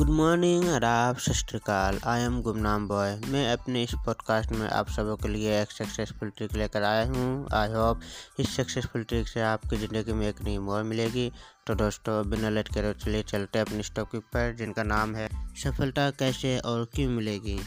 Good morning आदाब सत श्रीकाल I am गुमनाम बॉय मैं अपने इस पॉडकास्ट में आप सबों के लिए एक सक्सेसफुल ट्रिक लेकर आया हूँ। आई होप इस सक्सेसफुल ट्रिक से आपकी ज़िंदगी में एक नई मोड़ मिलेगी। तो दोस्तों, बिना लेट करो चलिए चलते अपने इस टॉपिक पर जिनका नाम है सफलता कैसे और क्यों मिलेगी।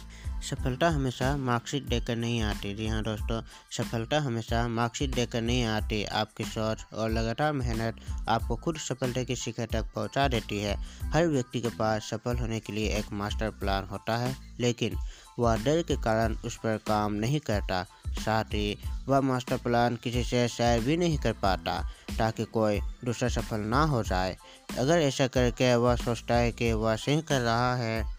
सफलता हमेशा मार्कशीट देकर नहीं आती। जी हाँ दोस्तों, सफलता हमेशा मार्कशीट देकर नहीं आती। आपकी सोच और लगातार मेहनत आपको खुद सफलता की शिखर तक पहुँचा देती है। हर व्यक्ति के पास सफल होने के लिए एक मास्टर प्लान होता है, लेकिन वह डर के कारण उस पर काम नहीं करता। साथ ही वह मास्टर प्लान किसी से शेयर भी नहीं कर पाता, ताकि कोई दूसरा सफल ना हो जाए। अगर ऐसा करके वह सोचता है कि वह सही कर रहा है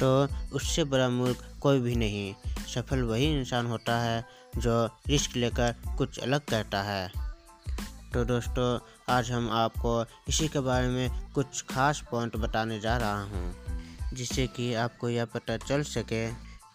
तो उससे बड़ा मूर्ख कोई भी नहीं। सफल वही इंसान होता है जो रिस्क लेकर कुछ अलग करता है। तो दोस्तों, आज हम आपको इसी के बारे में कुछ खास पॉइंट बताने जा रहा हूँ, जिससे कि आपको यह पता चल सके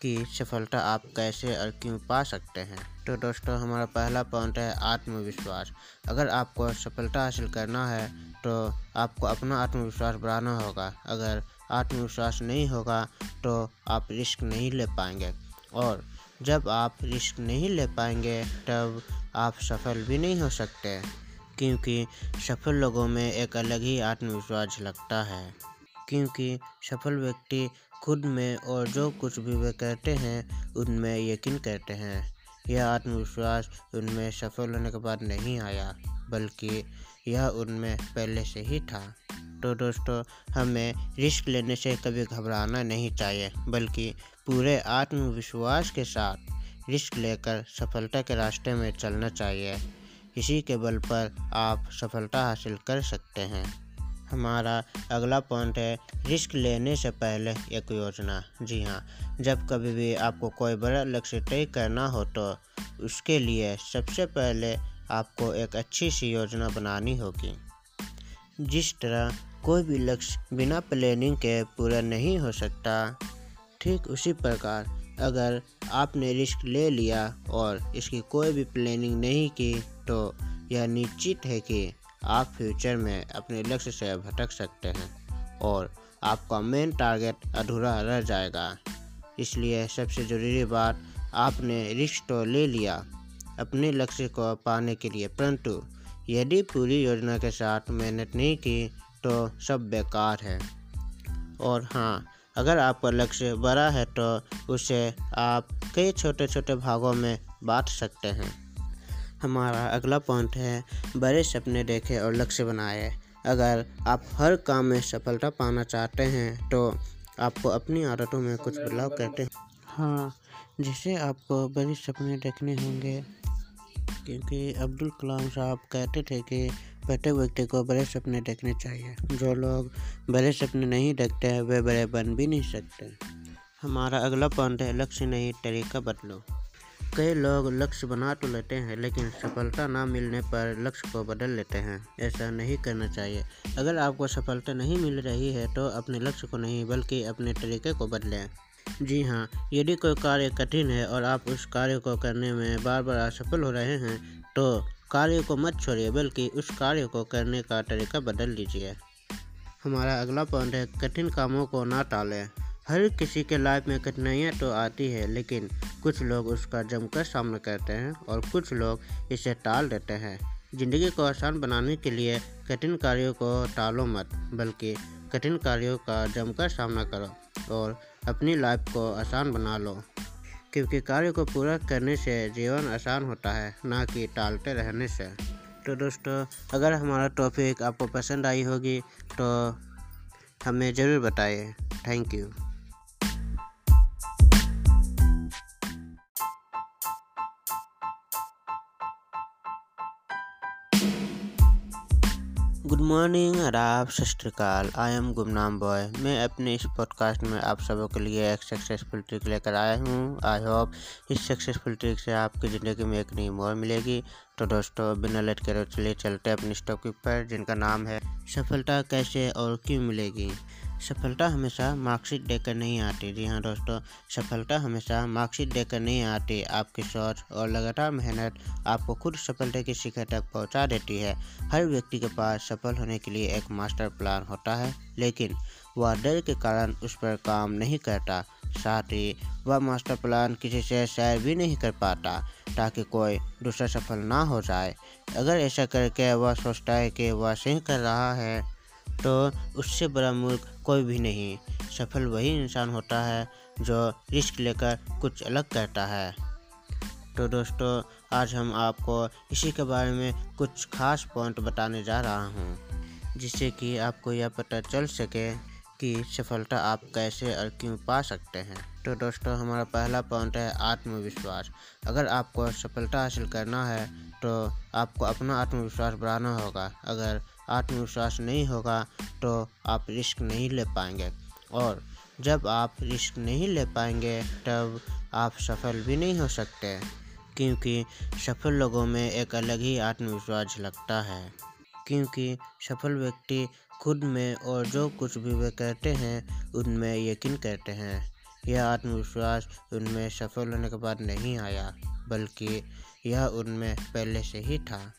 कि सफलता आप कैसे और क्यों पा सकते हैं। तो दोस्तों, हमारा पहला पॉइंट है आत्मविश्वास। अगर आपको सफलता हासिल करना है तो आपको अपना आत्मविश्वास बढ़ाना होगा। अगर आत्मविश्वास नहीं होगा तो आप रिस्क नहीं ले पाएँगे। और जब आप रिस्क नहीं ले पाएँगे, तब आप सफल भी नहीं हो सकते, क्योंकि सफल लोगों में एक अलग ही आत्मविश्वास लगता है। क्योंकि सफल व्यक्ति खुद में और जो कुछ भी वे करते हैं, उनमें यकीन करते हैं। यह आत्मविश्वास उनमें सफल होने के बाद नहीं आया, बल्कि यह उनमें पहले से ही था। तो दोस्तों, हमें रिस्क लेने से कभी घबराना नहीं चाहिए, बल्कि पूरे आत्मविश्वास के साथ रिस्क लेकर सफलता के रास्ते में चलना चाहिए। इसी के बल पर आप सफलता हासिल कर सकते हैं। हमारा अगला पॉइंट है रिस्क लेने से पहले एक योजना। जी हाँ जब कभी भी आपको कोई बड़ा लक्ष्य तय करना हो तो उसके लिए सबसे पहले आपको एक अच्छी सी योजना बनानी होगी। जिस तरह कोई भी लक्ष्य बिना प्लानिंग के पूरा नहीं हो सकता। ठीक उसी प्रकार, अगर आपने रिस्क ले लिया और इसकी कोई भी प्लानिंग नहीं की तो यह निश्चित है कि आप फ्यूचर में अपने लक्ष्य से भटक सकते हैं और आपका मेन टारगेट अधूरा रह जाएगा। इसलिए सबसे ज़रूरी बात, आपने रिस्क तो ले लिया अपने लक्ष्य को पाने के लिए, परंतु यदि पूरी योजना के साथ मेहनत नहीं की तो सब बेकार है। और हाँ अगर आपका लक्ष्य बड़ा है तो उसे आप कई छोटे छोटे भागों में बांट सकते हैं। हमारा अगला पॉइंट है, बड़े सपने देखें और लक्ष्य बनाए। अगर आप हर काम में सफलता पाना चाहते हैं तो आपको अपनी आदतों में कुछ बदलाव करते हैं। हाँ जिसे आपको बड़े सपने देखने होंगे, क्योंकि अब्दुल कलाम साहब कहते थे कि प्रत्येक व्यक्ति को बड़े सपने देखने चाहिए। जो लोग बड़े सपने नहीं देखते हैं, वे बड़े बन भी नहीं सकते। हमारा अगला पॉइंट है, लक्ष्य नहीं, तरीका बदलो। कई लोग लक्ष्य बना तो लेते हैं, लेकिन सफलता ना मिलने पर लक्ष्य को बदल लेते हैं। ऐसा नहीं करना चाहिए। अगर आपको सफलता नहीं मिल रही है तो अपने लक्ष्य को नहीं, बल्कि अपने तरीके को बदलें। जी हाँ यदि कोई कार्य कठिन है और आप उस कार्य को करने में बार बार असफल हो रहे हैं तो कार्य को मत छोड़िए, बल्कि उस कार्य को करने का तरीका बदल लीजिए हमारा अगला पॉइंट है, कठिन कामों को ना टालें। हर किसी के लाइफ में कठिनाइयाँ तो आती है, लेकिन कुछ लोग उसका जमकर सामना करते हैं और कुछ लोग इसे टाल देते हैं। ज़िंदगी को आसान बनाने के लिए कठिन कार्यों को टालो मत, बल्कि कठिन कार्यों का जमकर सामना करो और अपनी लाइफ को आसान बना लो। क्योंकि कार्य को पूरा करने से जीवन आसान होता है, ना कि टालते रहने से। तो दोस्तों, अगर हमारा टॉपिक आपको पसंद आई होगी तो हमें ज़रूर बताइए। थैंक यू गुड मॉर्निंग आदाब सत आई एम गुमनाम बॉय मैं अपने इस पॉडकास्ट में आप सबों के लिए एक सक्सेसफुल ट्रिक लेकर आया हूँ। आई होप इस सक्सेसफुल ट्रिक से आपकी ज़िंदगी में एक नई मोर मिलेगी। तो दोस्तों, बिना लेट कर चलिए चलते अपने इस टॉपिक पर जिनका नाम है सफलता कैसे और क्यों मिलेगी। सफलता हमेशा मार्कशीट देकर नहीं आती। जी हाँ दोस्तों, सफलता हमेशा मार्कशीट देकर नहीं आती। आपकी सोच और लगातार मेहनत आपको खुद सफलता की शिखर तक पहुँचा देती है। हर व्यक्ति के पास सफल होने के लिए एक मास्टर प्लान होता है, लेकिन वह डर के कारण उस पर काम नहीं करता। साथ ही वह मास्टर प्लान किसी से शेयर भी नहीं कर पाता, ताकि कोई दूसरा सफल ना हो जाए। अगर ऐसा करके वह सोचता है कि वह सही कर रहा है तो उससे बड़ा मूर्ख कोई भी नहीं। सफल वही इंसान होता है जो रिस्क लेकर कुछ अलग करता है। तो दोस्तों, आज हम आपको इसी के बारे में कुछ खास पॉइंट बताने जा रहा हूँ, जिससे कि आपको यह पता चल सके कि सफलता आप कैसे और क्यों पा सकते हैं। तो दोस्तों, हमारा पहला पॉइंट है आत्मविश्वास। अगर आपको सफलता हासिल करना है तो आपको अपना आत्मविश्वास बढ़ाना होगा। अगर आत्मविश्वास नहीं होगा तो आप रिस्क नहीं ले पाएँगे। और जब आप रिस्क नहीं ले पाएँगे, तब आप सफल भी नहीं हो सकते, क्योंकि सफल लोगों में एक अलग ही आत्मविश्वास लगता है। क्योंकि सफल व्यक्ति खुद में और जो कुछ भी वे करते हैं, उनमें यकीन करते हैं। यह आत्मविश्वास उनमें सफल होने के बाद नहीं आया, बल्कि यह उनमें पहले से ही था।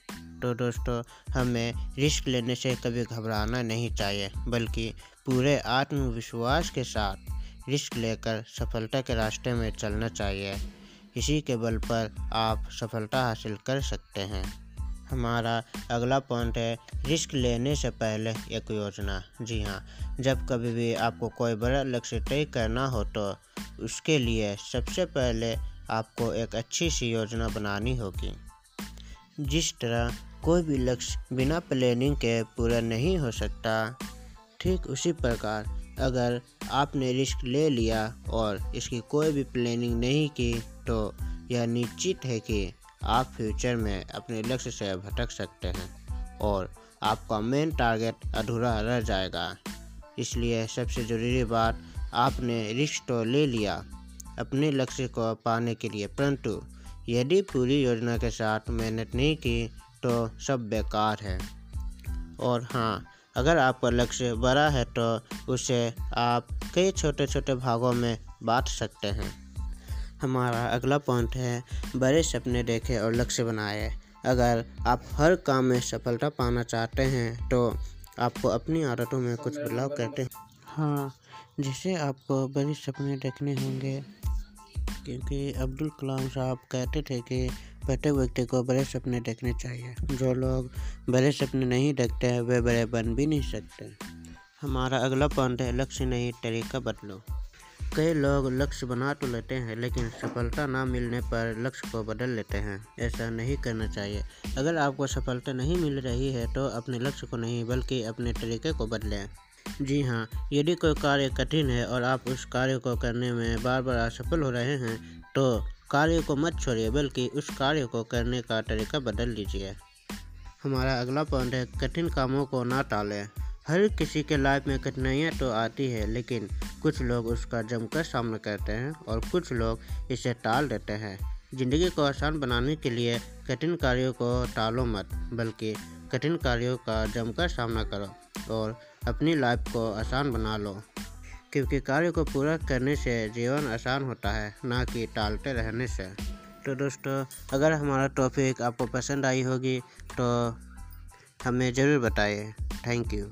तो दोस्तों, हमें रिस्क लेने से कभी घबराना नहीं चाहिए, बल्कि पूरे आत्मविश्वास के साथ रिस्क लेकर सफलता के रास्ते में चलना चाहिए। इसी के बल पर आप सफलता हासिल कर सकते हैं। हमारा अगला पॉइंट है रिस्क लेने से पहले एक योजना। जी हाँ जब कभी भी आपको कोई बड़ा लक्ष्य तय करना हो तो उसके लिए सबसे पहले आपको एक अच्छी सी योजना बनानी होगी। जिस तरह कोई भी लक्ष्य बिना प्लानिंग के पूरा नहीं हो सकता। ठीक उसी प्रकार, अगर आपने रिस्क ले लिया और इसकी कोई भी प्लानिंग नहीं की तो यह निश्चित है कि आप फ्यूचर में अपने लक्ष्य से भटक सकते हैं और आपका मेन टारगेट अधूरा रह जाएगा। इसलिए सबसे ज़रूरी बात, आपने रिस्क तो ले लिया अपने लक्ष्य को पाने के लिए, परंतु यदि पूरी योजना के साथ मेहनत नहीं की तो सब बेकार है। और हाँ अगर आपका लक्ष्य बड़ा है तो उसे आप कई छोटे छोटे भागों में बांट सकते हैं। हमारा अगला पॉइंट है, बड़े सपने देखें और लक्ष्य बनाए। अगर आप हर काम में सफलता पाना चाहते हैं तो आपको अपनी आदतों में कुछ बदलाव करते हैं। हाँ जिसे आपको बड़े सपने देखने होंगे। क्योंकि अब्दुल कलाम साहब कहते थे कि प्रत्येक व्यक्ति को बड़े सपने देखने चाहिए। जो लोग बड़े सपने नहीं देखते हैं, वे बड़े बन भी नहीं सकते। हमारा अगला पॉइंट है, लक्ष्य नहीं, तरीका बदलो। कई लोग लक्ष्य बना तो लेते हैं, लेकिन सफलता ना मिलने पर लक्ष्य को बदल लेते हैं। ऐसा नहीं करना चाहिए। अगर आपको सफलता नहीं मिल रही है तो अपने लक्ष्य को नहीं, बल्कि अपने तरीके को बदलें। जी हाँ यदि कोई कार्य कठिन है और आप उस कार्य को करने में बार बार असफल हो रहे हैं तो कार्य को मत छोड़िए, बल्कि उस कार्य को करने का तरीका बदल लीजिए हमारा अगला पॉइंट है, कठिन कामों को ना टालें। हर किसी के लाइफ में कठिनाइयाँ तो आती है, लेकिन कुछ लोग उसका जमकर सामना करते हैं और कुछ लोग इसे टाल देते हैं। ज़िंदगी को आसान बनाने के लिए कठिन कार्यों को टालो मत, बल्कि कठिन कार्यों का जमकर सामना करो और अपनी लाइफ को आसान बना लो, क्योंकि कार्य को पूरा करने से जीवन आसान होता है, ना कि टालते रहने से। तो दोस्तों, अगर हमारा टॉपिक आपको पसंद आई होगी तो हमें ज़रूर बताइए। Thank you